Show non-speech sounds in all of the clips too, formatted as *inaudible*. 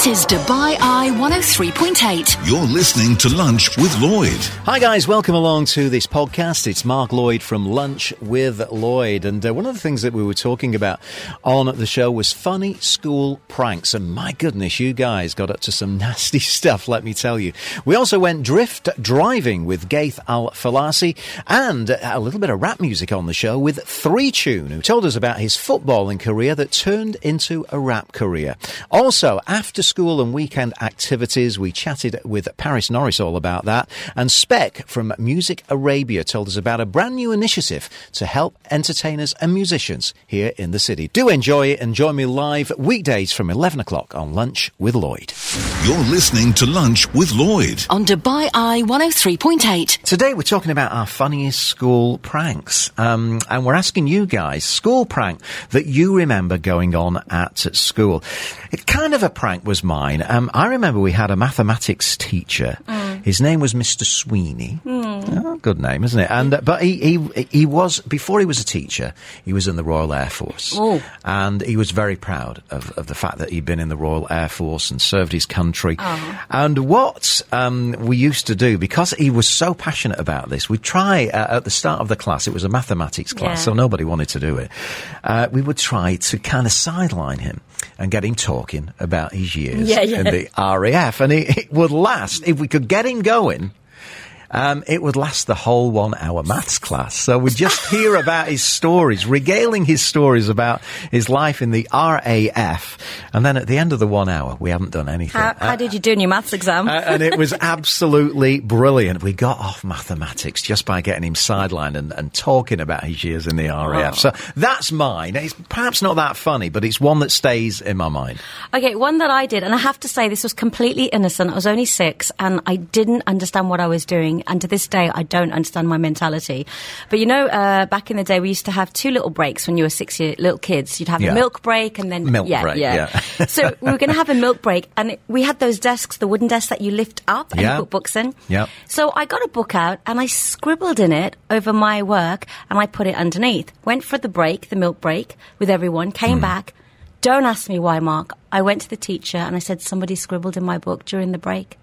This is Dubai Eye 103.8. You're listening to Lunch with Lloyd. Hi, guys. Welcome along to this podcast. It's Mark Lloyd from Lunch with Lloyd. And uh, one of the things that we were talking about on the show was funny school pranks. And my goodness, you guys got up to some *laughs* nasty stuff, let me tell you. We also went drift driving with Gaith Al Falasi and a little bit of rap music on the show with Three Tune, who told us about his footballing career that turned into a rap career. Also, after school and weekend activities, we chatted with Paris Norris all about that. And Spec from Music Arabia told us about a brand new initiative to help entertainers and musicians here in the city. Do enjoy it and join me live weekdays from 11 o'clock on Lunch with Lloyd. You're listening to Lunch with Lloyd. On Dubai Eye 103.8. Today we're talking about our funniest school pranks. Um, and we're asking you guys, school prank that you remember going on at school. It kind of a prank was mine. Um, I remember we had a mathematics teacher. His name was Mr. Sweeney. Oh, good name, isn't it? And uh, but he, he he was before he was a teacher, he was in the Royal Air Force, Oh. and he was very proud of, of the fact that he'd been in the Royal Air Force and served his country. And what um, we used to do, because he was so passionate about this, we'd try uh, at the start of the class. It was a mathematics class, Yeah. so nobody wanted to do it. Uh, we would try to kind of sideline him and get him talking about his years Yeah, yeah. in the RAF, and it, it would last if we could get him going. Um, it would last the whole one hour maths class. So we'd just hear about his stories, regaling his stories about his life in the RAF. And then at the end of the one hour, we haven't done anything. How, how did you do in your maths exam? Uh, and it was absolutely brilliant. We got off mathematics just by getting him sidelined and, and talking about his years in the RAF. So that's mine. It's perhaps not that funny, but it's one that stays in my mind. okay, one that I did, and I have to say this was completely innocent. I was only six, and I didn't understand what I was doing, and to this day, I don't understand my mentality. But you know, uh, back in the day, we used to have two little breaks when you were six year little kids. You'd have Yeah. a milk break, and then Milk yeah, break, yeah. yeah. so *laughs* we were going to have a milk break, and it, we had those desks, the wooden desks that you lift up and Yeah. you put books in. Yeah. So I got a book out and I scribbled in it over my work and I put it underneath. Went for the break, the milk break, with everyone, came Hmm. back. Don't ask me why, Mark. I went to the teacher and I said, somebody scribbled in my book during the break.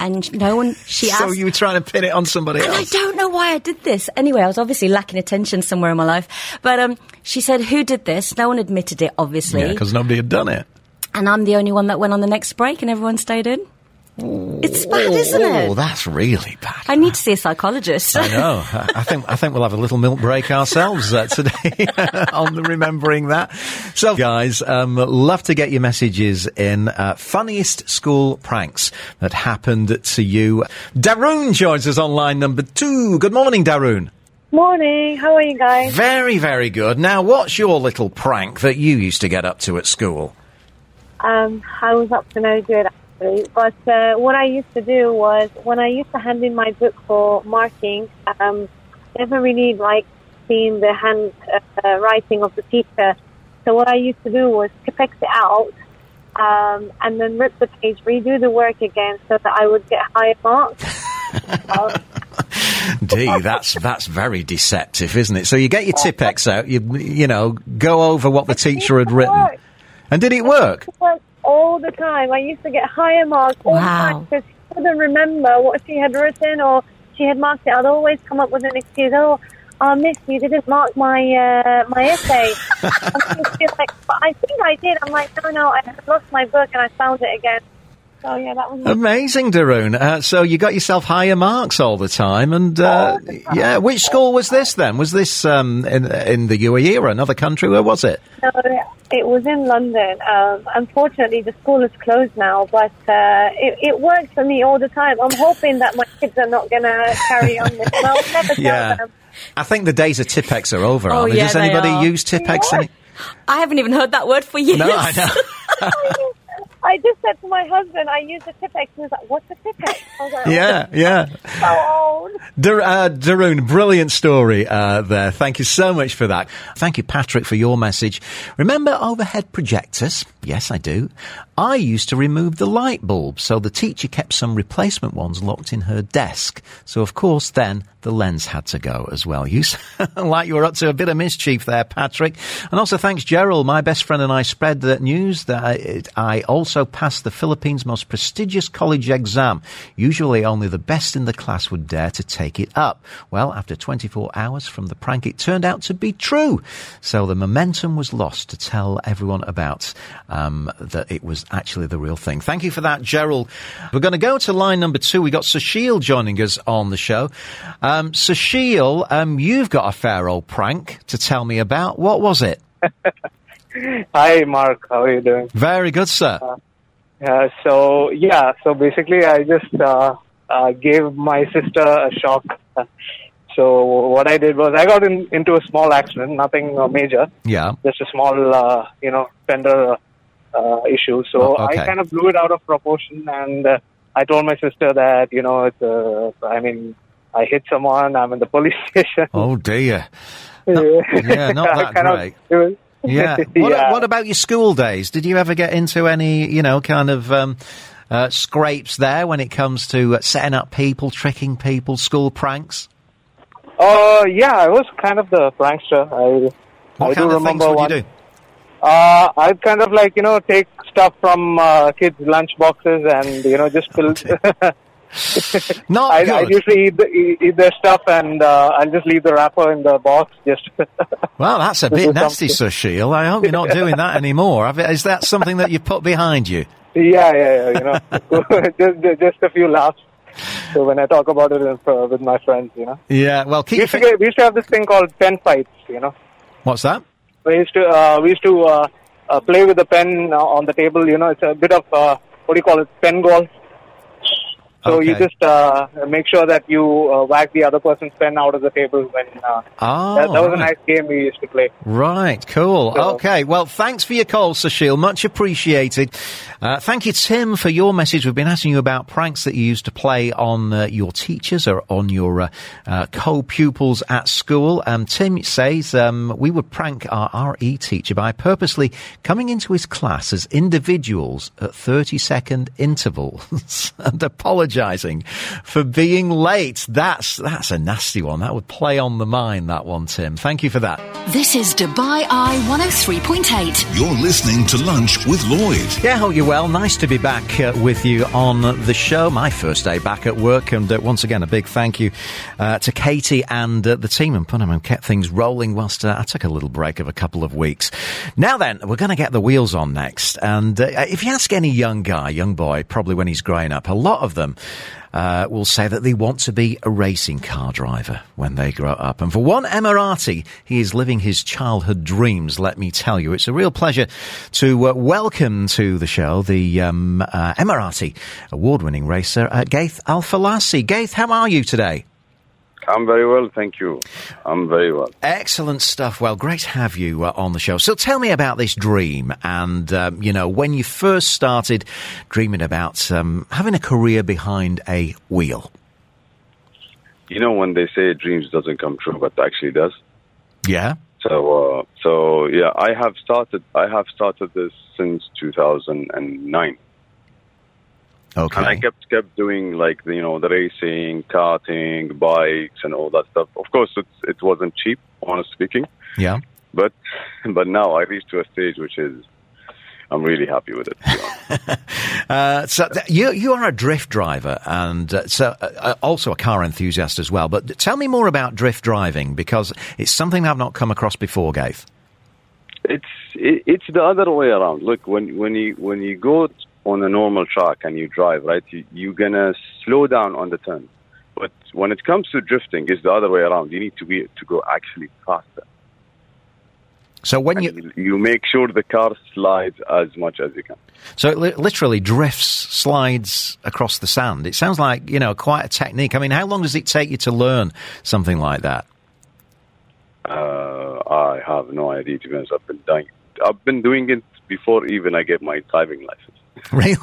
And no one, she so asked. you were trying to pin it on somebody and I don't know why I did this. Anyway, I was obviously lacking attention somewhere in my life. But um, she said, who did this? No one admitted it, obviously. Yeah, because nobody had done it. and I'm the only one that went on the next break and everyone stayed in. It's bad, isn't it? Oh, that's really bad. I need to see a psychologist. I know. I I think I think we'll have a little milk break ourselves uh, today *laughs* on the remembering that. So, guys, um, love to get your messages in. Uh, funniest school pranks that happened to you. Daroon joins us on line number two. Good morning, Daroon. Morning. How are you guys? Very, very good. Now, what's your little prank that you used to get up to at school? Um, I was up to no good but uh, what I used to do was when I used to hand in my book for marking, um, never really like seeing the hand uh, writing of the teacher. So what I used to do was Tipp-Ex it out. Um, and then rip the page, redo the work again, so that I would get higher marks. *laughs* Uh, D, that's that's very deceptive, isn't it? So you get your Tipp-Ex out, you you know, go over what the teacher had written, and did it work? worked all the time. I used to get higher marks all Wow. the time because she couldn't remember what she had written or she had marked it. I'd always come up with an excuse. Oh, oh miss, you didn't mark my uh, my essay. *laughs* and she's like, but I think I did. I'm like, no, no, I lost my book and I found it again. So yeah, that was. Amazing, Daroon. Uh, so you got yourself higher marks all the time, and uh, All the time. yeah. Which school was this then? Was this um, in in the UAE or another country? Where was it? No, it was in London. Um, unfortunately, the school is closed now, but uh, it, it worked for me all the time. I'm hoping that my kids are not going to carry on this. And I'll never *laughs* tell Yeah. them. I think the days of Tipp-Ex are over. Oh, aren't they? yeah, Does they anybody are. use Tipp-Ex? Yeah. Any- I haven't even heard that word for years. No, I know. *laughs* I just said to my husband, I use a Tipp-Ex. He was like, what's a Tipp-Ex? I was like, oh, yeah, yeah. so old. Dar- uh, Daroon, brilliant story uh, there. Thank you so much for that. Thank you, Patrick, for your message. Remember overhead projectors? Yes, I do. I used to remove the light bulb, so the teacher kept some replacement ones locked in her desk. So, of course, then the lens had to go as well. You sound *laughs* like you were up to a bit of mischief there, Patrick. And also thanks, Gerald. My best friend and I spread the news that I, I also passed the Philippines' most prestigious college exam. Usually only the best in the class would dare to take it up. Well, after 24 hours from the prank, it turned out to be true. So the momentum was lost to tell everyone about um, that it was actually the real thing. Thank you for that, Gerald. We're going to go to line number two. We got Sushil joining us on the show. Um, Sushil, um, you've got a fair old prank to tell me about. What was it? *laughs* Hi, Mark. How are you doing? Very good, sir. Uh, so yeah, so basically, I just uh, uh, gave my sister a shock. So what I did was I got in, into a small accident, nothing uh, major, Yeah. just a small, uh, you know, fender uh, issue. So Oh, okay. I kind of blew it out of proportion, and uh, I told my sister that you know, it's, uh, I mean, I hit someone. I'm in the police *laughs* station. Oh dear. yeah, yeah, not *laughs* that of- great. Yeah. *laughs* What, Yeah. what about your school days? Did you ever get into any, you know, kind of um, uh, scrapes there when it comes to uh, setting up people, tricking people, school pranks? Uh, yeah, I was kind of the prankster. I, What I kind do of remember things would one. you do? Uh, I'd kind of like, you know, take stuff from uh, kids' lunch boxes and, you know, just fill. *laughs* no, I. I usually eat, the, eat their stuff and uh, I'll just leave the wrapper in the box. Just *laughs* well, that's a bit nasty, Sushil. I hope you're not doing that anymore. Is that something that you put behind you? yeah, yeah, yeah. You know, *laughs* just just a few laughs. So when I talk about it with, uh, with my friends, you know, Yeah. Well, keep we used, to get, we used to have this thing called pen fights. You know, What's that? We used to uh, we used to uh, uh, play with the pen uh, on the table. You know, it's a bit of uh, what do you call it, pen golf. So you just uh, make sure that you uh, whack the other person's pen out of the table when. Uh, Oh, that, that was a nice game we used to play. Right, cool. So- okay, well, thanks for your call, Sushil. Much appreciated. Uh, thank you, Tim, for your message. We've been asking you about pranks that you used to play on uh, your teachers or on your uh, uh, co-pupils at school. Um, Tim says um, we would prank our RE teacher by purposely coming into his class as individuals at 30-second intervals *laughs* and apologising for being late. That's that's a nasty one. That would play on the mind. That one, Tim. Thank you for that. This is Dubai Eye 103.8. You're listening to Lunch with Lloyd. Yeah, hope you're well. Nice to be back uh, with you on the show. My first day back at work, and uh, once again, a big thank you uh, to Katie and uh, the team and Punham and kept things rolling whilst uh, I took a little break of a couple of weeks. Now then, we're going to get the wheels on next. And uh, if you ask any young guy, young boy, probably when he's growing up, a lot of them uh, will say that they want to be a racing car driver when they grow up. And for one Emirati, he is living his childhood dreams, let me tell you. It's a real pleasure to uh, welcome to the show the um, uh, Emirati award winning racer, uh, Gaith Al Falasi. Gaith, how are you today? I'm very well, thank you. I'm very well. Excellent stuff. Well, great to have you uh, on the show. So tell me about this dream and, um, you know, when you first started dreaming about um, having a career behind a wheel. You know when they say dreams doesn't come true, but actually does. Yeah? So, uh, so yeah, I have started. I have started this since 2009, Okay. and I kept kept doing like the, you know the racing, karting, bikes, and all that stuff. Of course, it's, it wasn't cheap, honest speaking, yeah. but but now I reached to a stage which is I'm really happy with it. to be honest. *laughs* Uh, so th- you you are a drift driver and uh, so uh, uh, also a car enthusiast as well. But tell me more about drift driving because it's something I've not come across before, Gaith. It's it, it's the other way around. Look, when when you when you go on a normal track and you drive, right, you, you're gonna slow down on the turn. But when it comes to drifting, it's the other way around. You need to be to go actually faster. So when And you you, you make sure the car slides as much as you can. so it li- literally drifts slides across the sand. It sounds like you know quite a technique. I mean, how long does it take you to learn something like that? Uh, I have no idea. To be honest, I've been doing I've been doing it before even I get my driving license. *laughs* Really?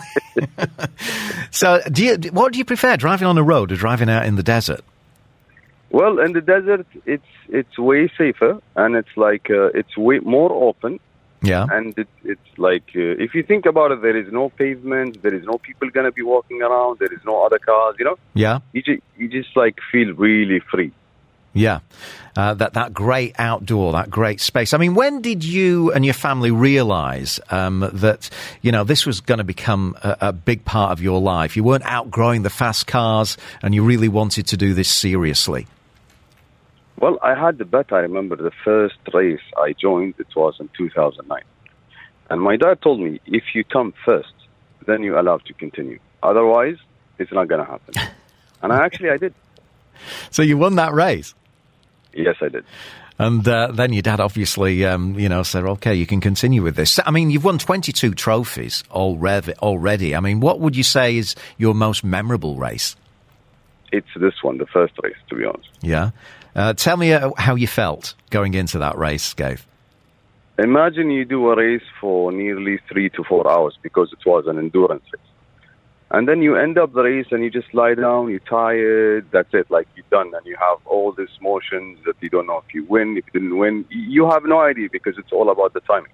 *laughs* so do you what do you prefer, driving on the road or driving out in the desert? Well, in the desert, it's it's way safer and it's like uh, it's way more open. Yeah. And it, it's like, uh, if you think about it, there is no pavement, there is no people going to be walking around, there is no other cars, you know? Yeah. You just, you just like feel really free. Yeah, uh, that that great outdoor, that great space. I mean, when did you and your family realise um, that you know this was going to become a, a, big part of your life? You weren't outgrowing the fast cars, and you really wanted to do this seriously. Well, I had the bet. I remember the first race I joined. It was in 2009, and my dad told me, "If you come first, then you're allowed to continue. Otherwise, it's not going to happen." *laughs* and I actually I did. So you won that race. Yes, I did. And uh, then your dad obviously, um, you know, said, "Okay, you can continue with this." I mean, you've won twenty-two trophies already. Already, I mean, what would you say is your most memorable race? It's this one, the first race, to be honest. Yeah. Uh, tell me uh, how you felt going into that race, Gabe. Imagine you do a race for nearly three to four hours because it was an endurance race. And then you end up the race and you just lie down, you're tired, that's it, like you're done. And you have all these motions that you don't know if you win, if you didn't win. You have no idea because it's all about the timing.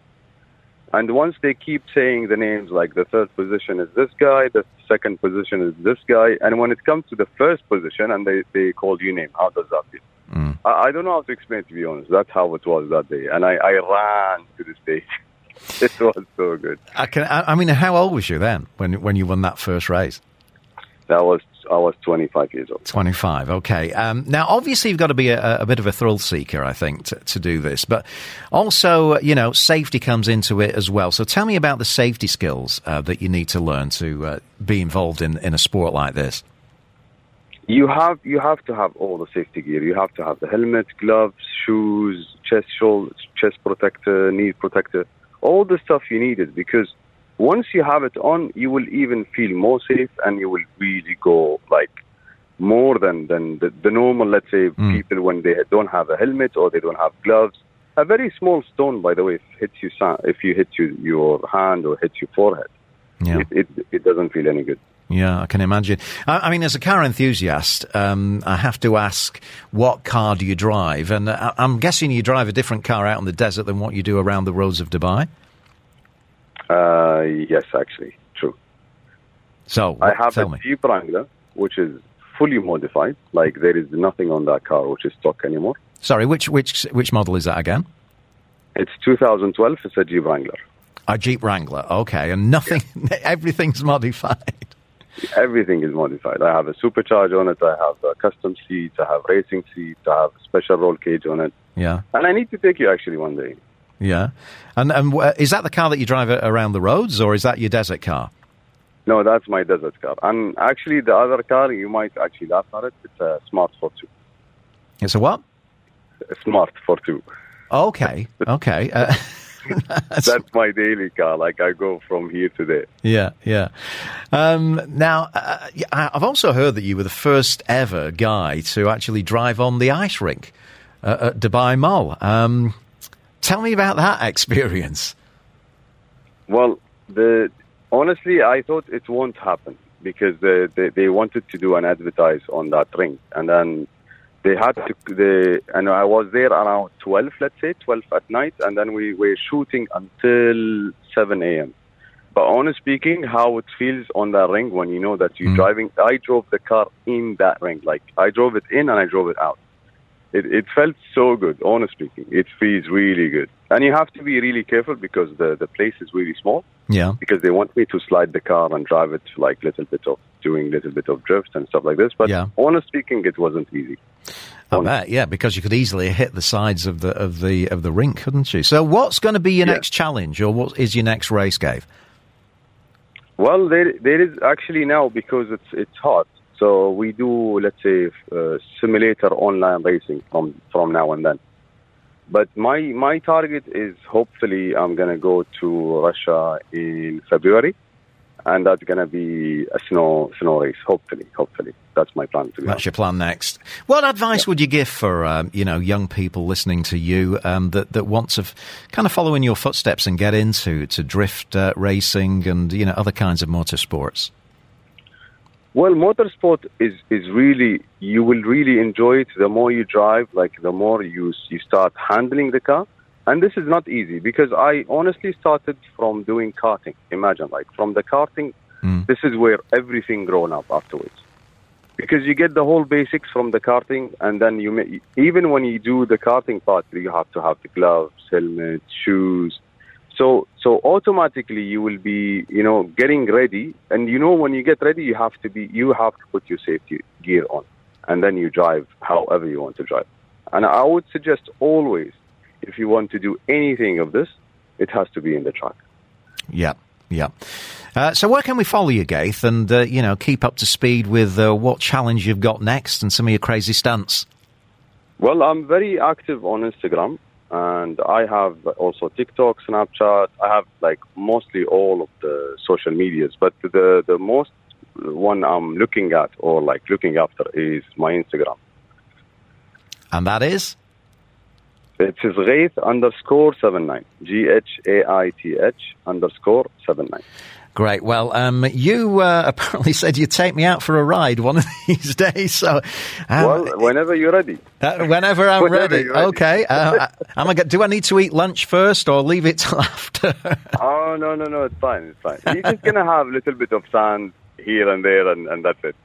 And once they keep saying the names, like the third position is this guy, the second position is this guy, and when it comes to the first position and they, they call you name, how does that feel? Mm. I, I don't know how to explain, to be honest. That's how it was that day. And I, I ran to the stage. *laughs* *laughs* it was so good. I can. I, I mean, how old was you then when when you won that first race? That was I was 25 years old. 25, okay. Um, now, obviously, you've got to be a, a, bit of a thrill seeker, I think, to, to do this. But also, you know, safety comes into it as well. So tell me about the safety skills uh, that you need to learn to uh, be involved in, in a sport like this. You have you have to have all the safety gear. You have to have the helmet, gloves, shoes, chest, shoulder, chest protector, knee protector, all the stuff you needed because once you have it on, you will even feel more safe and you will really go like more than, than the, the normal, let's say, Mm. people when they don't have a helmet or they don't have gloves. A very small stone, by the way, if hits you, if you hit you, your hand or hits your forehead, Yeah. it, it, it doesn't feel any good. Yeah, I can imagine. I, I mean, as a car enthusiast, um, I have to ask, what car do you drive? And uh, I'm guessing you drive a different car out in the desert than what you do around the roads of Dubai. Uh, yes, actually, true. So, I have a me. Jeep Wrangler, which is fully modified. Like there is nothing on that car which is stock anymore. Sorry, which which which model is that again? It's 2012. It's a Jeep Wrangler. A Jeep Wrangler. Okay, and nothing, *laughs* everything's modified. Everything is modified. I have a supercharge on it. I have a custom seats. I have racing seats. I have a special roll cage on it. Yeah, And I need to take you actually one day. yeah. And and uh, is that the car that you drive around the roads, or is that your desert car? No, that's my desert car. And actually, the other car you might actually laugh at it. It's a Smart ForTwo. It's a what? A Smart ForTwo. Okay, okay. Uh, *laughs* *laughs* That's my daily car. Like I go from here to there. Yeah, yeah. Um, now, uh, I've also heard that you were the first ever guy to actually drive on the ice rink uh, at Dubai Mall. Um, tell me about that *laughs* experience. Well, the honestly, I thought it won't happen because they, they they wanted to do an advertise on that ring, and then they had to. They and I was there around twelve, let's say twelve at night, and then we were shooting until seven a.m. But honestly speaking, how it feels on that ring when you know that you're Mm. driving. I drove the car in that ring, like I drove it in and I drove it out. It, it felt so good, honestly speaking. It feels really good. And you have to be really careful because the, the place is really small Yeah, because they want me to slide the car and drive it like little bit of doing little bit of drift and stuff like this. But Yeah. honestly speaking, it wasn't easy. I bet. Yeah, because you could easily hit the sides of the of the of the rink, couldn't you? So, what's going to be your Yeah. next challenge, or what is your next race, Gabe? Well, there there is actually now because it's it's hot. So we do let's say uh, simulator online racing from from now and then. But my my target is hopefully I'm gonna go to Russia in February, and that's gonna be a snow snow race. Hopefully, hopefully that's my plan to That's honest. your plan next. What advice would you give for um, you know young people listening to you um, that that want to f- kind of follow in your footsteps and get into to drift uh, racing and you know other kinds of motorsports? Well, motorsport is is really you will really enjoy it. The more you drive, like the more you you start handling the car, and this is not easy because I honestly started from doing karting. Imagine, like from the karting, hmm. this is where everything grown up afterwards. Because you get the whole basics from the karting, and then you may, even when you do the karting part, you have to have the gloves, helmet, shoes. So so automatically you will be you know getting ready, and you know when you get ready, you have to be you have to put your safety gear on, and then you drive however you want to drive. And I would suggest always, if you want to do anything of this, it has to be in the truck. Yeah, yeah. Uh, so where can we follow you, Gaith, and uh, you know keep up to speed with uh, what challenge you've got next and some of your crazy stunts? Well, I'm very active on Instagram, and I have also TikTok, Snapchat. I have like mostly all of the social medias, but the the most one I'm looking at or like looking after is my Instagram. And that is It is Ghaith underscore seven nine. G H A I T H underscore seven nine. Great. Well, um, you uh, *laughs* apparently said you'd take me out for a ride one of *laughs* these days. So, um, Well, whenever you're ready. uh, whenever I'm whenever ready. ready. Okay. Uh, *laughs* am I? Do I need to eat lunch first or leave it till after? Oh no no no, it's fine, it's fine. You're just gonna have a little bit of sand here and there, and, and that's it.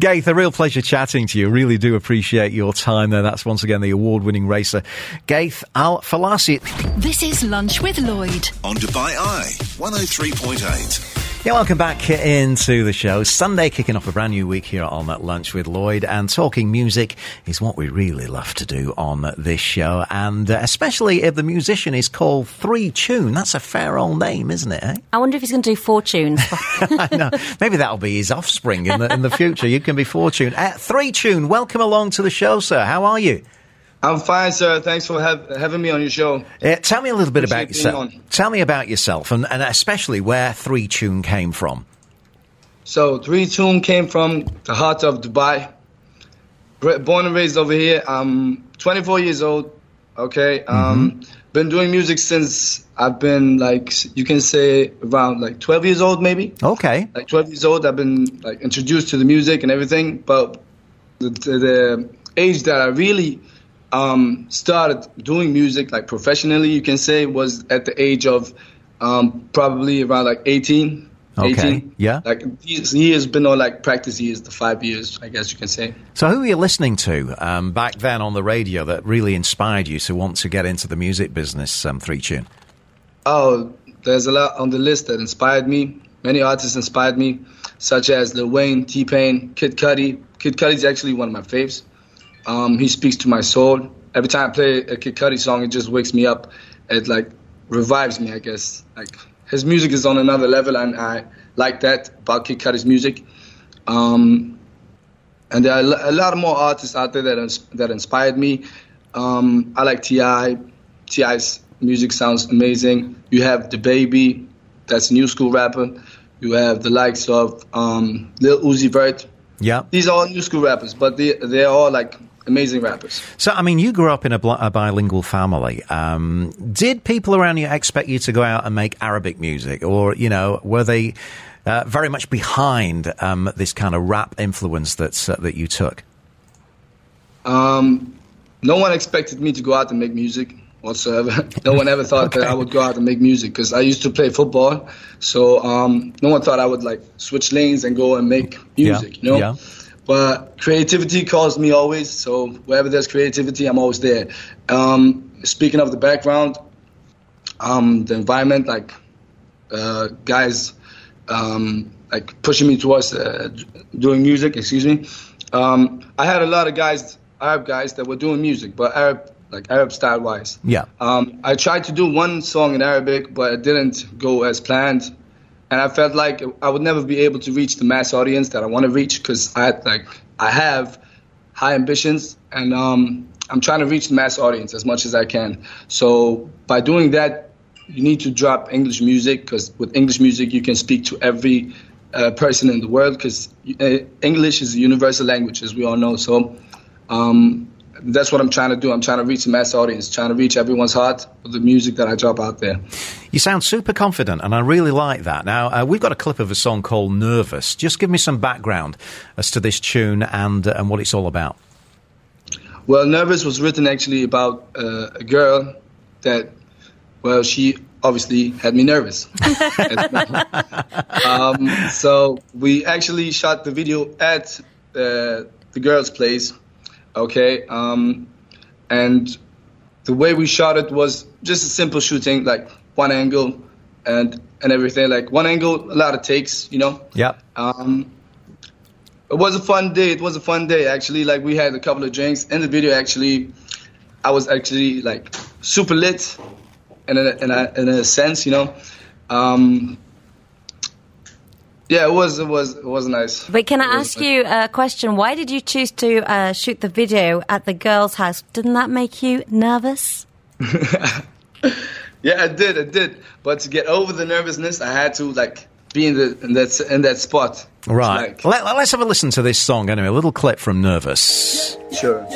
Gaith, a real pleasure chatting to you. Really do appreciate your time there. That's once again the award-winning racer, Gaith Al Falasi. This is Lunch with Lloyd. On Dubai Eye 103.8. Yeah, welcome back into the show. Sunday kicking off a brand new week here on Lunch with Lloyd, and talking music is what we really love to do on this show, and uh, especially if the musician is called Three Tune. That's a fair old name, isn't it? Eh? I wonder if he's going to do. *laughs* I know. Maybe that'll be his offspring in the in the future. You can be Fortune. Uh, Three Tune, welcome along to the show, sir. How are you? I'm fine, sir. Thanks for have, having me on your show. Uh, tell me a little bit about Appreciate being yourself. on. Tell me about yourself, and, and especially where Three Tune came from. So, Three Tune came from the heart of Dubai. Born and raised over here. I'm 24 years old. Okay. Um, Been doing music since I've been like you can say around like 12 years old, maybe. Okay. Like 12 years old, I've been like introduced to the music and everything. But the, the, the age that I really um, started doing music like professionally, you can say, was at the age of um, probably around like 18. Okay, 18. yeah. Like these years been all like practice years, the five years, I guess you can say. So, who were you listening to um, back then on the radio that really inspired you to want to get into the music business, um, Three Tune? Oh, there's a lot on the list that inspired me. Many artists inspired me, such as Lil Wayne, T Pain, Kid Cudi. Kid Cudi is actually one of my faves. Um, he speaks to my soul. Every time I play a Kid Cudi song, it just wakes me up. It like revives me, I guess. Like his music is on another level, and I like that about Kid Cudi's music. Um, and there are a lot more artists out there that ins- that inspired me. Um, I like Ti. T.I.'s music sounds amazing. You have DaBaby, that's a new school rapper. You have the likes of um, Lil Uzi Vert. Yeah. These are all new school rappers, but they they're all like amazing rappers. So, I mean, you grew up in a, bl- a bilingual family. Um, did people around you expect you to go out and make Arabic music, or you know, were they uh, very much behind um, this kind of rap influence that uh, that you took? Um, no one expected me to go out and make music whatsoever. *laughs* no one ever thought that I would go out and make music because I used to play football. So um, no one thought I would like switch lanes and go and make music. You know. Yeah. But creativity calls me always. So wherever there's creativity, I'm always there. Um, speaking of the background, um, the environment, like uh, guys, um, like pushing me towards uh, doing music. Excuse me. Um, I had a lot of guys, Arab guys, that were doing music, but Arab, like Arab style wise. Yeah. Um, I tried to do one song in Arabic, but it didn't go as planned, and I felt like I would never be able to reach the mass audience that I want to reach because I like I have high ambitions, and um, I'm trying to reach the mass audience as much as I can. So by doing that, you need to drop English music because with English music you can speak to every uh, person in the world because uh, English is a universal language, as we all know. So. Um, that's what I'm trying to do. I'm trying to reach the mass audience, trying to reach everyone's heart with the music that I drop out there. You sound super confident, and I really like that. Now, uh, we've got a clip of a song called Nervous. Just give me some background as to this tune and, uh, and what it's all about. Well, Nervous was written actually about uh, a girl that well, she obviously had me nervous. *laughs* um, so we actually shot the video at uh, the girls' place. Okay, um, and the way we shot it was just a simple shooting, like one angle and and everything. Like one angle, a lot of takes, you know. Yeah. Um, it was a fun day. It was a fun day actually. Like we had a couple of drinks in the video. Actually, I was actually like super lit, in a in a, in a sense, you know. Um, yeah, it was it was it was nice. But can I ask nice. you a question? Why did you choose to uh, shoot the video at the girls' house? Didn't that make you nervous? *laughs* Yeah, I did, I did. But to get over the nervousness, I had to like be in the in that in that spot. Right. like- Let, let's have a listen to this song anyway. A little clip from Nervous. sure.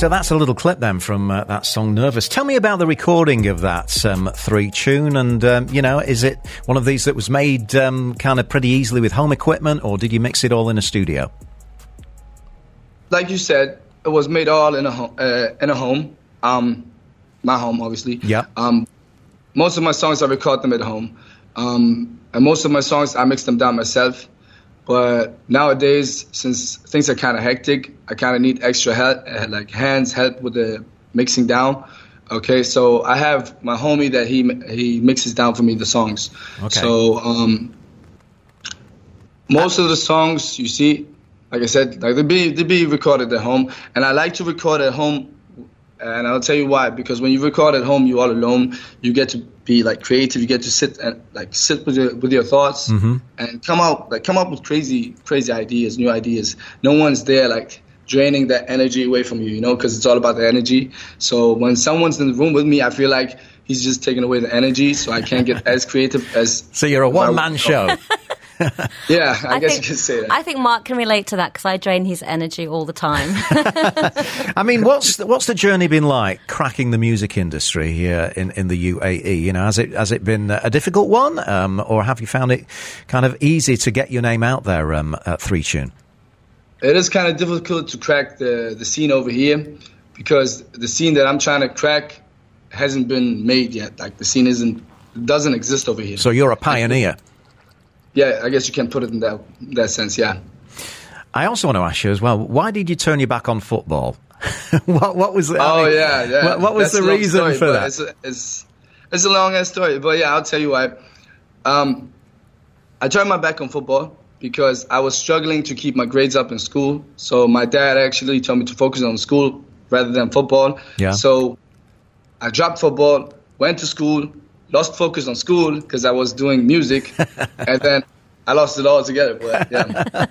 So that's a little clip then from uh, that song Nervous. Tell me about the recording of that um, three tune, and um, you know, is it one of these that was made um, kind of pretty easily with home equipment, or did you mix it all in a studio? Like you said, it was made all in a home, uh, in a home. Um, my home, obviously. Yeah. Um, most of my songs I record them at home, um, and most of my songs I mix them down myself. But nowadays, since things are kind of hectic, I kind of need extra help, uh, like hands help with the mixing down. Okay, so I have my homie that he he mixes down for me the songs. Okay. So um, most of the songs you see, like I said, like they be they be recorded at home, and I like to record at home and I'll tell you why. Because when you record at home, you're all alone. You get to be like creative. You get to sit and like sit with your with your thoughts mm-hmm. and come out like come up with crazy crazy ideas, new ideas. No one's there like draining that energy away from you, you know, because it's all about the energy. So when someone's in the room with me, I feel like he's just taking away the energy, so I can't get *laughs* as creative as. So you're a one man show. *laughs* *laughs* Yeah, I, guess think, you could say that. I think Mark can relate to that because I drain his energy all the time. *laughs* I mean, what's the, what's the journey been like cracking the music industry here in, in the UAE? You know, has it has it been a difficult one, um, or have you found it kind of easy to get your name out there um, at Three Tune? it is kind of difficult to crack the, the scene over here because the scene that I'm trying to crack hasn't been made yet. Like the scene isn't doesn't exist over here. So you're a pioneer. Yeah, I guess you can put it in that that sense. Yeah. I also want to ask you as well. Why did you turn your back on football? *laughs* what, what was? I Oh mean, yeah, yeah. What, what was That's the reason story, for that? It's a, it's, it's a long ass story, but yeah, I'll tell you why. Um, I turned my back on football because I was struggling to keep my grades up in school. So my dad actually told me to focus on school rather than football. Yeah. So I dropped football, went to school, lost focus on school because I was doing music, *laughs* and then I lost it all together. But yeah.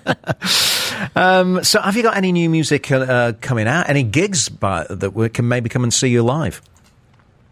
*laughs* Um, so, have you got any new music uh, coming out? Any gigs by, that we can maybe come and see you live?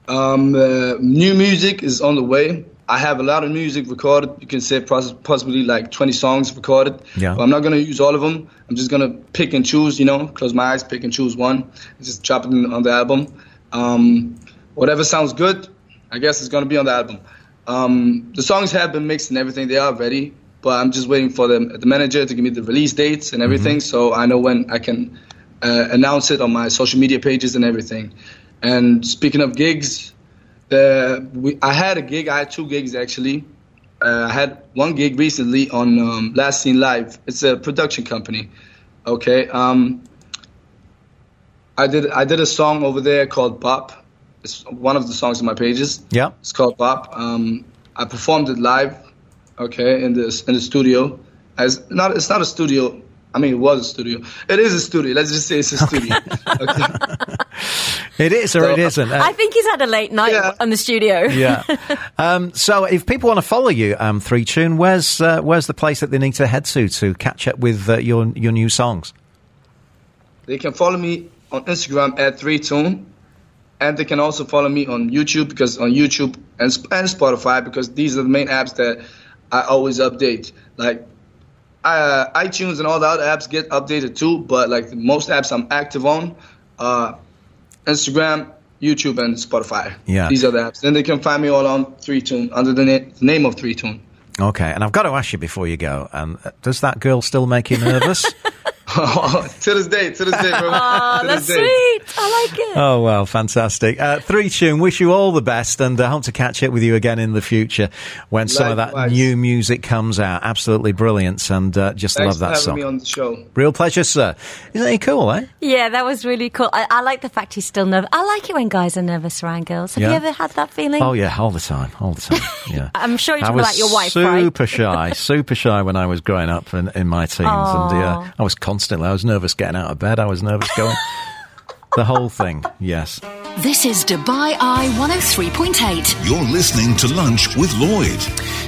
Um, uh, new music is on the way. I have a lot of music recorded. You can say possibly like 20 songs recorded. Yeah. But I'm not gonna use all of them. I'm just gonna pick and choose. You know, close my eyes, pick and choose one, just drop it on the album. Um, whatever sounds good, I guess it's gonna be on the album. Um, the songs have been mixed and everything. They are ready, but I'm just waiting for the the manager to give me the release dates and everything, so I know when I can uh, announce it on my social media pages and everything. And speaking of gigs, the we, I had a gig. I had two gigs actually. Uh, I had one gig recently on um, Last Seen Live. It's a production company. Okay. Um, I did I did a song over there called Bop. It's one of the songs on my pages. Yeah. It's called Bop. Um, I performed it live, okay, in the in the studio. As not, it's not a studio. I mean, it was a studio. It is a studio. Let's just say it's a *laughs* studio. okay. *laughs* It is or it isn't. Uh, I think he's had a late night Yeah. on the studio. yeah. *laughs* Um, so, if people want to follow you, um, Three Tune, where's uh, where's the place that they need to head to to catch up with uh, your your new songs? They can follow me on Instagram at 3tune. And they can also follow me on YouTube because on YouTube and, and Spotify because these are the main apps that I always update. Like uh, iTunes and all the other apps get updated too, but like most apps I'm active on, uh, Instagram, YouTube, and Spotify. Yeah. these are the apps. Then they can find me all on 3tune under the na- name of 3tune. Okay, and I've got to ask you before you go, um, uh, does that girl still make you nervous? *laughs* *laughs* to this day, to this day, bro. Oh, *laughs* to that's this day. sweet. I like it. oh, well, fantastic. Uh, three Tune, wish you all the best and uh, hope to catch up with you again in the future when some of that new music comes out. Absolutely brilliant and uh, just Thanks love for that having song. me on the show. Real pleasure, sir. Isn't he cool, eh? Yeah, that was really cool. I, I like the fact he's still nervous. I like it when guys are nervous around girls. Have Yeah. you ever had that feeling? Oh, yeah, all the time, all the time. *laughs* Yeah. I'm sure you're I talking was about your wife, right? super shy, super shy when I was growing up in, in my teens, and Aw. uh, I was constantly, I was nervous getting out of bed, I was nervous going, *laughs* the whole thing. Yes. This is Dubai Eye 103.8. You're listening to Lunch with Lloyd.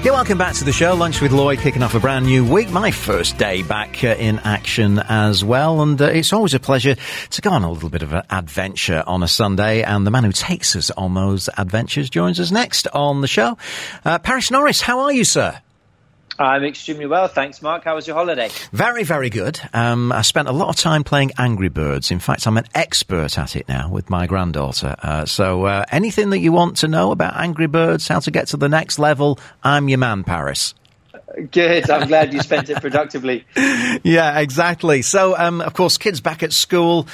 Yeah, welcome back to the show. Lunch with Lloyd, kicking off a brand new week. My first day back uh, in action as well, and uh, it's always a pleasure to go on a little bit of an adventure on a Sunday. And the man who takes us on those adventures joins us next on the show. Uh, Paris Norris, how are you, sir? I'm extremely well, thanks, Mark. How was your holiday? Very, very good. Um, I spent a lot of time playing Angry Birds. In fact, I'm an expert at it now with my granddaughter. Uh, so, uh, anything that you want to know about Angry Birds, how to get to the next level, I'm your man, Paris. Good. I'm glad you spent it productively. *laughs* yeah, exactly. So, um, of course, kids back at school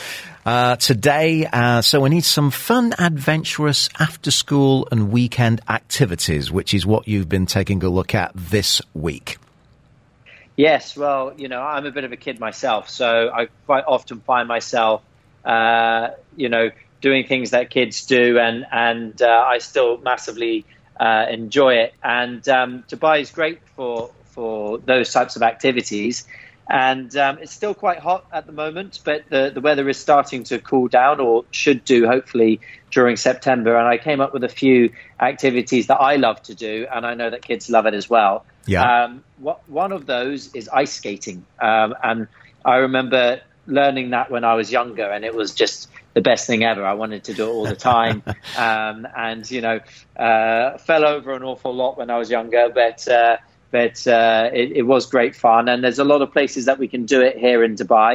uh, today. Uh, so we need some fun, adventurous after-school and weekend activities, which is what you've been taking a look at this week. Yes, well, you know, I'm a bit of a kid myself, so I quite often find myself, uh, you know, doing things that kids do, and and uh, I still massively uh, enjoy it. And um, Dubai is great for for those types of activities. And um, it's still quite hot at the moment, but the, the weather is starting to cool down, or should do, hopefully, during September. And I came up with a few activities that I love to do, and I know that kids love it as well. Yeah. Um, what, one of those is ice skating. Um, and I remember learning that when I was younger, and it was just the best thing ever. I wanted to do it all the time. *laughs* um, and, you know, uh, fell over an awful lot when I was younger, but. Uh, but uh, it, it was great fun, and there's a lot of places that we can do it here in Dubai.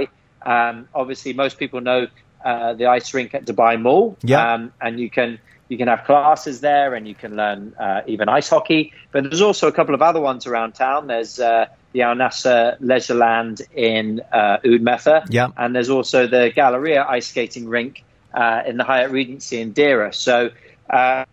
Um, obviously, most people know uh, the ice rink at Dubai Mall, Yeah. um, and you can you can have classes there, and you can learn uh, even ice hockey. But there's also a couple of other ones around town. There's uh, the Al Nasr Leisureland in uh, Oud Metha, Yeah. and there's also the Galleria ice skating rink uh, in the Hyatt Regency in Deira. So, uh,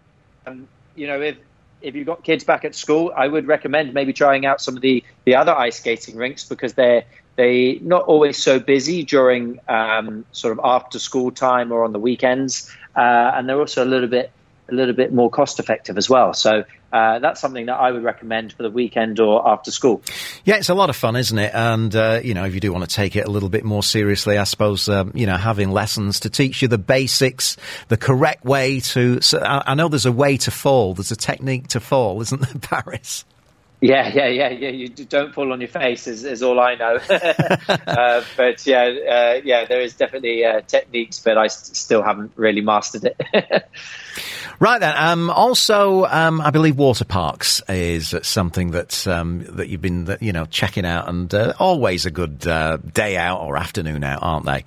um, you know, if if you've got kids back at school, I would recommend maybe trying out some of the, the other ice skating rinks because they're they not always so busy during um, sort of after school time or on the weekends, uh, and they're also a little bit a little bit more cost effective as well. So uh, that's something that I would recommend for the weekend or after school. Yeah, it's a lot of fun, isn't it? And, uh, you know, if you do want to take it a little bit more seriously, I suppose, um, you know, having lessons to teach you the basics, the correct way to. So I, I know there's a way to fall, there's a technique to fall, *laughs* isn't there, Paris? Yeah, yeah, yeah, yeah. You don't fall on your face, is, is all I know. *laughs* uh, but yeah, uh, yeah, there is definitely uh, techniques, but I s- still haven't really mastered it. *laughs* Right then. Um, also, um, I believe water parks is something that um, that you've been, you know, checking out, and uh, always a good uh, day out or afternoon out, aren't they?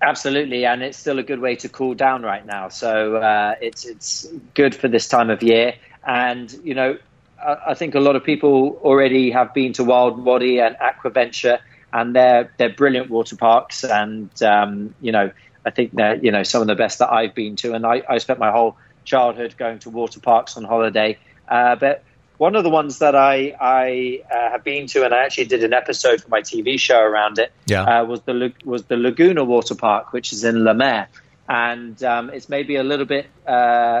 Absolutely, and it's still a good way to cool down right now. So uh, it's it's good for this time of year, and you know, I, think a lot of people already have been to Wild Wadi and Aquaventure, and they're they're brilliant water parks, and um, you know, I think they're you know some of the best that I've been to, and I, I spent my whole childhood going to water parks on holiday, uh, but. One of the ones that I I uh, have been to, and I actually did an episode for my TV show around it, Yeah. uh, was the was the Laguna Water Park, which is in La Mer, and um, it's maybe a little bit uh,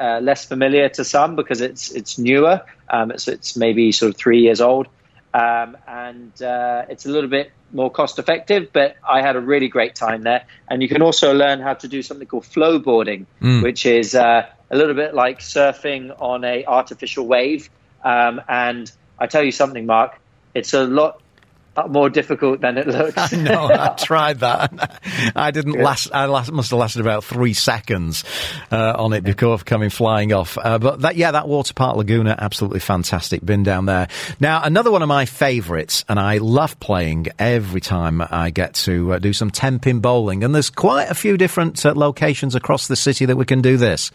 uh, less familiar to some because it's it's newer. Um, it's it's maybe sort of three years old, um, and uh, it's a little bit more cost effective. But I had a really great time there, and you can also learn how to do something called flowboarding, Mm. which is uh, a little bit like surfing on a artificial wave. Um, and I tell you something, Mark, it's a lot more difficult than it looks. no, I *laughs* tried that. I didn't last. I last, must have lasted about three seconds uh, on it before coming flying off. Uh, but that, yeah, that water park Laguna, absolutely fantastic. Been down there. Now, another one of my favourites, and I love playing every time I get to uh, do some ten pin bowling. And there's quite a few different uh, locations across the city that we can do this.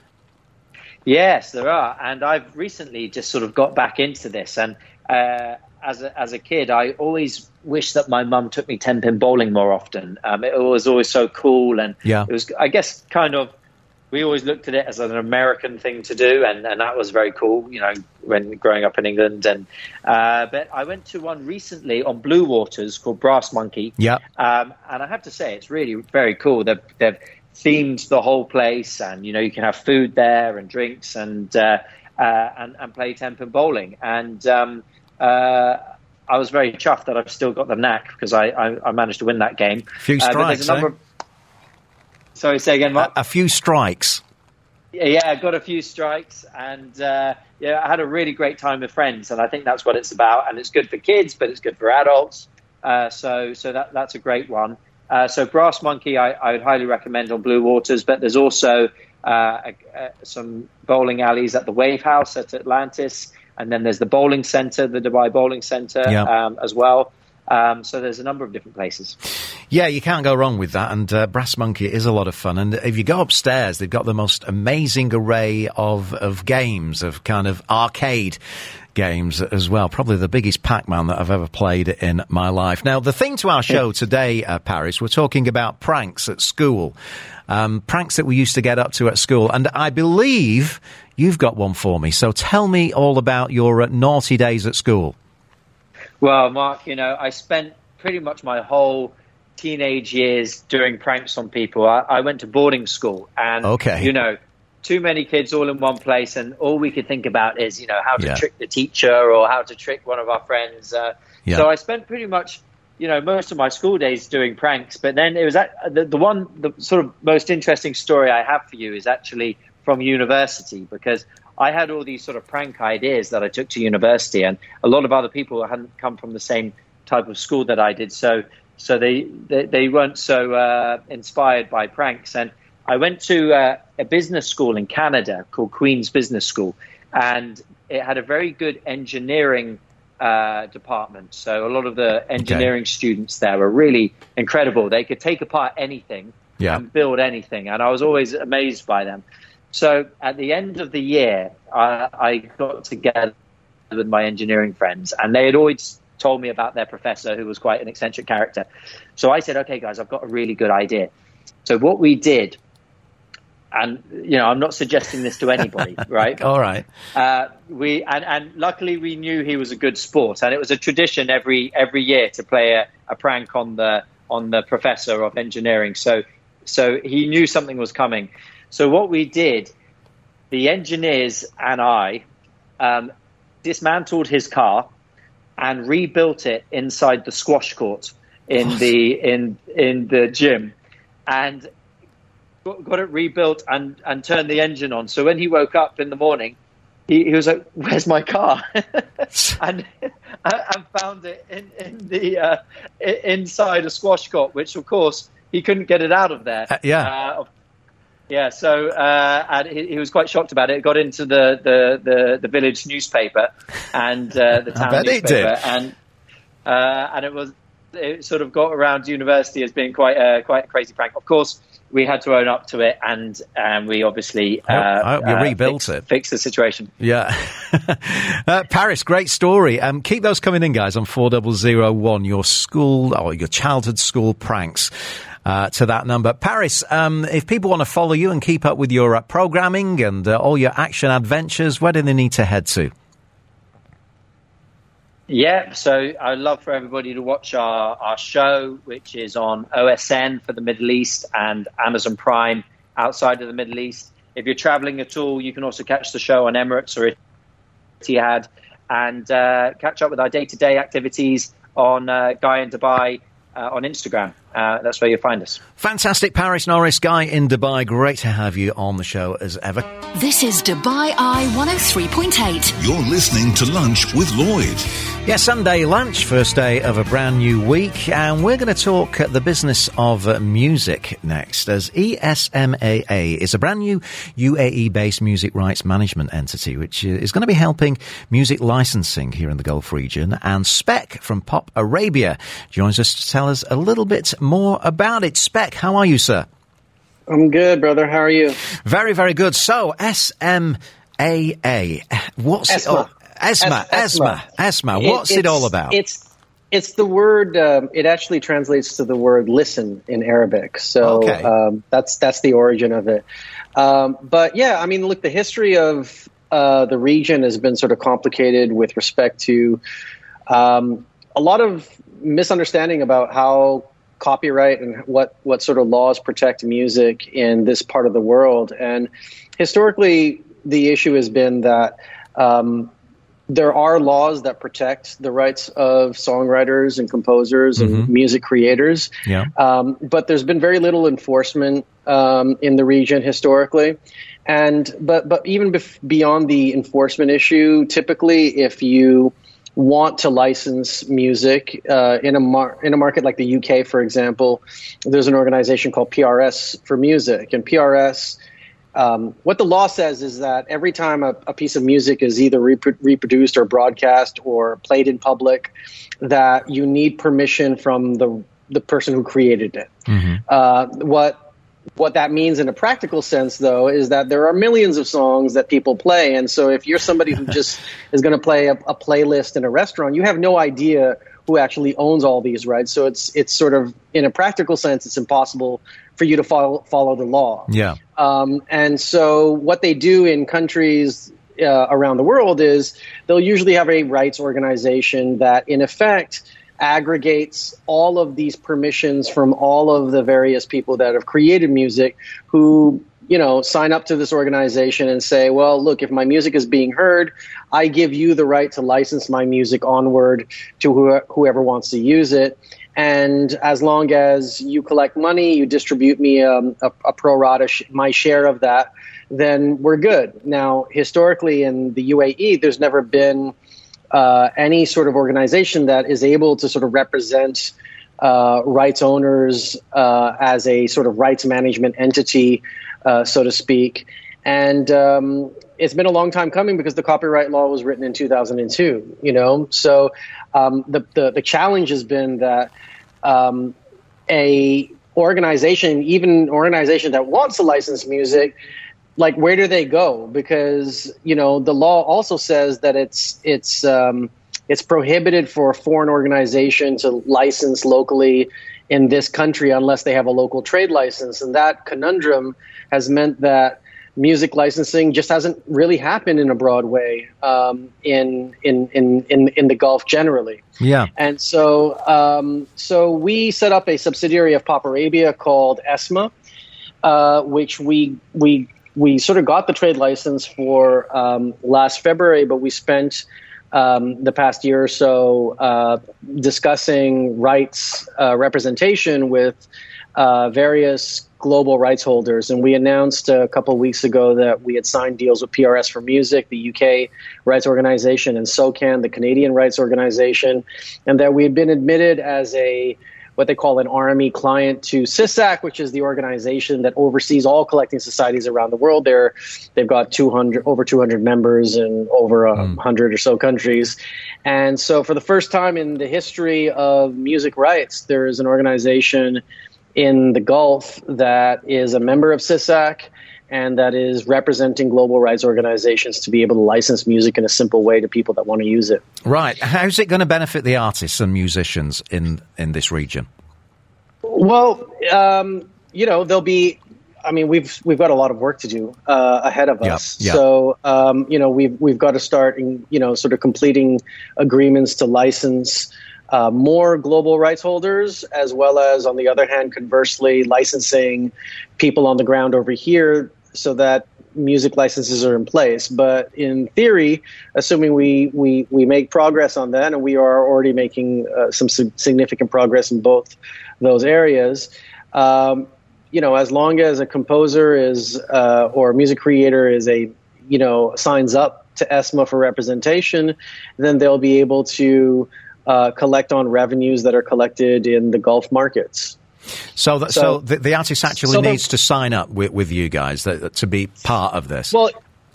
Yes, there are, and I've recently just sort of got back into this. And uh, as a, as a kid, I always wished that my mum took me ten pin bowling more often. Um, it was always so cool, and Yeah. it was, I guess, kind of. We always looked at it as an American thing to do, and, and that was very cool. You know, when growing up in England, and uh, but I went to one recently on Blue Waters called Brass Monkey. Yeah. Um, and I have to say, it's really very cool. They've, they've themed the whole place, and you know you can have food there and drinks and uh, uh, and, and play ten pin bowling. And um, uh, I was very chuffed that I've still got the knack because I, I, I managed to win that game. A Few Uh, strikes, a number eh? of- Sorry, say again, Mark. A few strikes. Yeah, I got a few strikes, and uh, yeah, I had a really great time with friends, and I think that's what it's about. And it's good for kids, but it's good for adults. Uh, so, so that that's a great one. Uh, so, Brass Monkey, I, I would highly recommend on Blue Waters, but there's also uh, a, a, some bowling alleys at the Wave House at Atlantis, and then there's the bowling centre, the Dubai Bowling Centre, Yeah. um, as well. Um, so, there's a number of different places. Yeah, you can't go wrong with that. And uh, Brass Monkey is a lot of fun. And if you go upstairs, they've got the most amazing array of, of games, of kind of arcade games as well. Probably the biggest Pac-Man that I've ever played in my life. Now, the thing to our show today, uh, Paris, we're talking about pranks at school. Um, pranks that we used to get up to at school. And I believe you've got one for me. So tell me all about your uh, naughty days at school. Well, Mark, you know, I spent pretty much my whole teenage years doing pranks on people. I, I went to boarding school, and Okay. you know, too many kids all in one place, and all we could think about is, you know, how to Yeah. trick the teacher or how to trick one of our friends. Uh, Yeah. So I spent pretty much, you know, most of my school days doing pranks. But then it was at, the, the one, the sort of most interesting story I have for you is actually from university because I had all these sort of prank ideas that I took to university, and a lot of other people hadn't come from the same type of school that I did. So, so they they, they weren't so uh, inspired by pranks. And I went to uh, a business school in Canada called Queen's Business School, and it had a very good engineering uh, department. So a lot of the engineering students there were really incredible. They could take apart anything Yeah. and build anything, and I was always amazed by them. So at the end of the year, I, I got together with my engineering friends, and they had always told me about their professor, who was quite an eccentric character. So I said, "Okay, guys, I've got a really good idea." So what we did, and you know, I'm not suggesting this to anybody, *laughs* right? All right. Uh, we and, and luckily we knew he was a good sport, and it was a tradition every every year to play a, a prank on the on the professor of engineering. So so he knew something was coming. So what we did, the engineers and I um, dismantled his car and rebuilt it inside the squash court in the in in the gym, and got, got it rebuilt and and turned the engine on. So when he woke up in the morning, he, he was like, "Where's my car?" *laughs* and and found it in in the uh, inside a squash court, which of course he couldn't get it out of there. Uh, yeah. Uh, yeah, so uh, and he, he was quite shocked about it. It got into the, the, the, the village newspaper and uh, the *laughs* I town newspaper, did. and uh, and it was it sort of got around university as being quite a quite a crazy prank. Of course, we had to own up to it, and and we obviously I hope- uh, I hope you uh, rebuilt fixed, it. fixed the situation. Yeah. *laughs* uh, Paris, great story. Um, keep those coming in, guys, on 4001, your school or your childhood school pranks. Uh, to that number. Paris, um, if people want to follow you and keep up with your uh, programming and uh, all your action adventures, where do they need to head to? Yeah, so I'd love for everybody to watch our, our show, which is on OSN for the Middle East and Amazon Prime outside of the Middle East. If you're traveling at all, you can also catch the show on Emirates or Etihad and uh, catch up with our day to day activities on uh, Guy in Dubai uh, on Instagram. Uh, that's where you'll find us. Fantastic, Paris Norris, guy in Dubai. Great to have you on the show as ever. This is Dubai Eye 103.8. You're listening to Lunch with Lloyd. Yeah, Sunday lunch, first day of a brand new week, and we're going to talk the business of uh, music next. As ESMAA is a brand new UAE based music rights management entity, which uh, is going to be helping music licensing here in the Gulf region. And Spec from Pop Arabia joins us to tell us a little bit more about it. Spec, how are you, sir? I'm good, brother. How are you? Very, very good. So, SMAA, what's it all? ESMA, Es- ESMA, ESMA. What's it, it's- all about? It's it's the word. Um, it actually translates to the word "listen" in Arabic. So Okay. um, that's that's the origin of it. Um, but yeah, I mean, look, the history of uh, the region has been sort of complicated with respect to um, a lot of misunderstanding about how copyright and what what sort of laws protect music in this part of the world. And historically, the issue has been that. Um, there are laws that protect the rights of songwriters and composers and music creators. Yeah. Um, but there's been very little enforcement um, in the region historically. And but but even bef- beyond the enforcement issue, typically if you want to license music uh, in a mar- in a market like the UK, for example, there's an organization called PRS for music, and PRS um, what the law says is that every time a, a piece of music is either repro- reproduced or broadcast or played in public, that you need permission from the the person who created it. Uh, what what that means in a practical sense, though, is that there are millions of songs that people play, and so if you're somebody who just *laughs* is going to play a, a playlist in a restaurant, you have no idea who actually owns all these rights. So it's it's sort of in a practical sense, it's impossible for you to follow follow the law. yeah. Um, and so, what they do in countries uh, around the world is they'll usually have a rights organization that, in effect, aggregates all of these permissions from all of the various people that have created music who you know sign up to this organization and say well look if my music is being heard i give you the right to license my music onward to who- whoever wants to use it. And as long as you collect money you distribute me um, a, a pro rata sh- my share of that then we're good. Now historically in the uae there's never been uh, any sort of organization that is able to sort of represent uh, rights owners uh, as a sort of rights management entity, uh, so to speak. And um, it's been a long time coming because the copyright law was written in 2002. You know, so um, the, the the challenge has been that um, a organization, even organization that wants to license music, like where do they go? Because you know the law also says that it's it's um, it's prohibited for a foreign organization to license locally in this country unless they have a local trade license, and that conundrum has meant that music licensing just hasn't really happened in a broad way um, in, in in in in the Gulf generally. Yeah. And so, um, so we set up a subsidiary of Pop Arabia called ESMA, uh, which we we we sort of got the trade license for um, last February, but we spent um, the past year or so uh, discussing rights uh, representation with uh, various global rights holders. And we announced a couple weeks ago that we had signed deals with PRS for Music, the UK rights organization, and SOCAN, the Canadian rights organization, and that we had been admitted as a what they call an RME client to CISAC, which is the organization that oversees all collecting societies around the world. They're, they've got 200, over 200 members in over a hmm. 100 or so countries. And so, for the first time in the history of music rights, there is an organization in the Gulf that is a member of CISAC and that is representing global rights organizations to be able to license music in a simple way to people that want to use it. Right. How's it going to benefit the artists and musicians in, in this region? Well, um, you know, there'll be. I mean, we've we've got a lot of work to do uh, ahead of us. So, um, you know, we've we've got to start, in, you know, sort of completing agreements to license uh, more global rights holders, as well as, on the other hand, conversely, licensing people on the ground over here so that music licenses are in place. But in theory, assuming we, we, we make progress on that, and we are already making uh, some sig- significant progress in both those areas, um, you know, as long as a composer is uh, or a music creator is a, you know, signs up to ESMA for representation, then they'll be able to uh, collect on revenues that are collected in the Gulf markets. So, that, so, So- the, the artist actually so needs to sign up with, with you guys that, to be part of this. Well,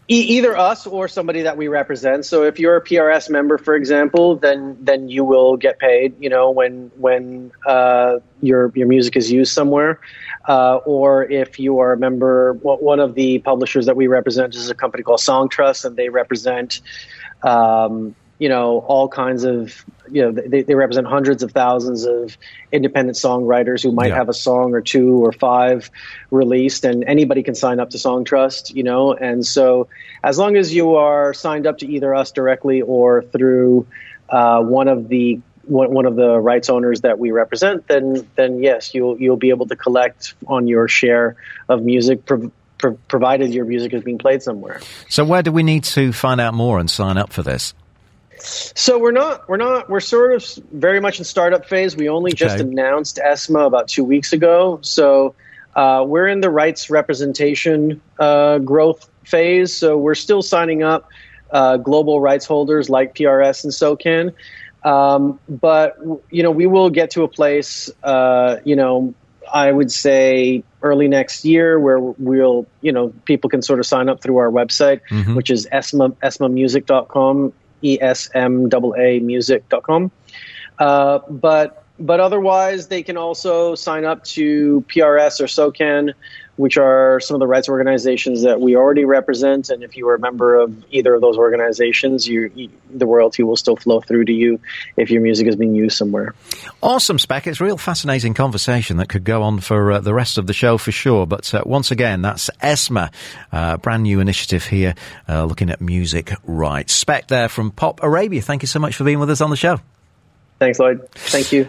e- either us or somebody that we represent. So if you're a PRS member, for example, then then you will get paid. You know, when when uh, your your music is used somewhere. Uh, or if you are a member, one one of the publishers that we represent is a company called Songtrust, and they represent, um, you know, all kinds of, you know, they, they represent hundreds of thousands of independent songwriters who might Yeah. have a song or two or five released, and anybody can sign up to Songtrust, you know, and so as long as you are signed up to either us directly or through uh, one of the one, one of the rights owners that we represent, then then yes, you'll you'll be able to collect on your share of music, prov- prov- provided your music is being played somewhere. so, where do we need to find out more and sign up for this? So we're not we're not we're sort of very much in startup phase. We only just Okay. announced ESMA about two weeks ago, so uh, we're in the rights representation uh, growth phase. So we're still signing up uh, global rights holders like PRS and SOCAN. Um, but you know we will get to a place uh, you know I would say early next year where we'll you know people can sort of sign up through our website Mhm. which is esma esmamusic.com e s m a a music.com uh, but but otherwise they can also sign up to PRS or SOCAN which are some of the rights organizations that we already represent and if you are a member of either of those organizations you, you the royalty will still flow through to you if your music is being used somewhere Awesome, Spec. It's a real fascinating conversation that could go on for uh, the rest of the show for sure. But uh, once again, that's ESMA, uh, brand new initiative here uh, looking at music rights. Spec there from Pop Arabia. Thank you so much for being with us on the show. thanks lloyd thank you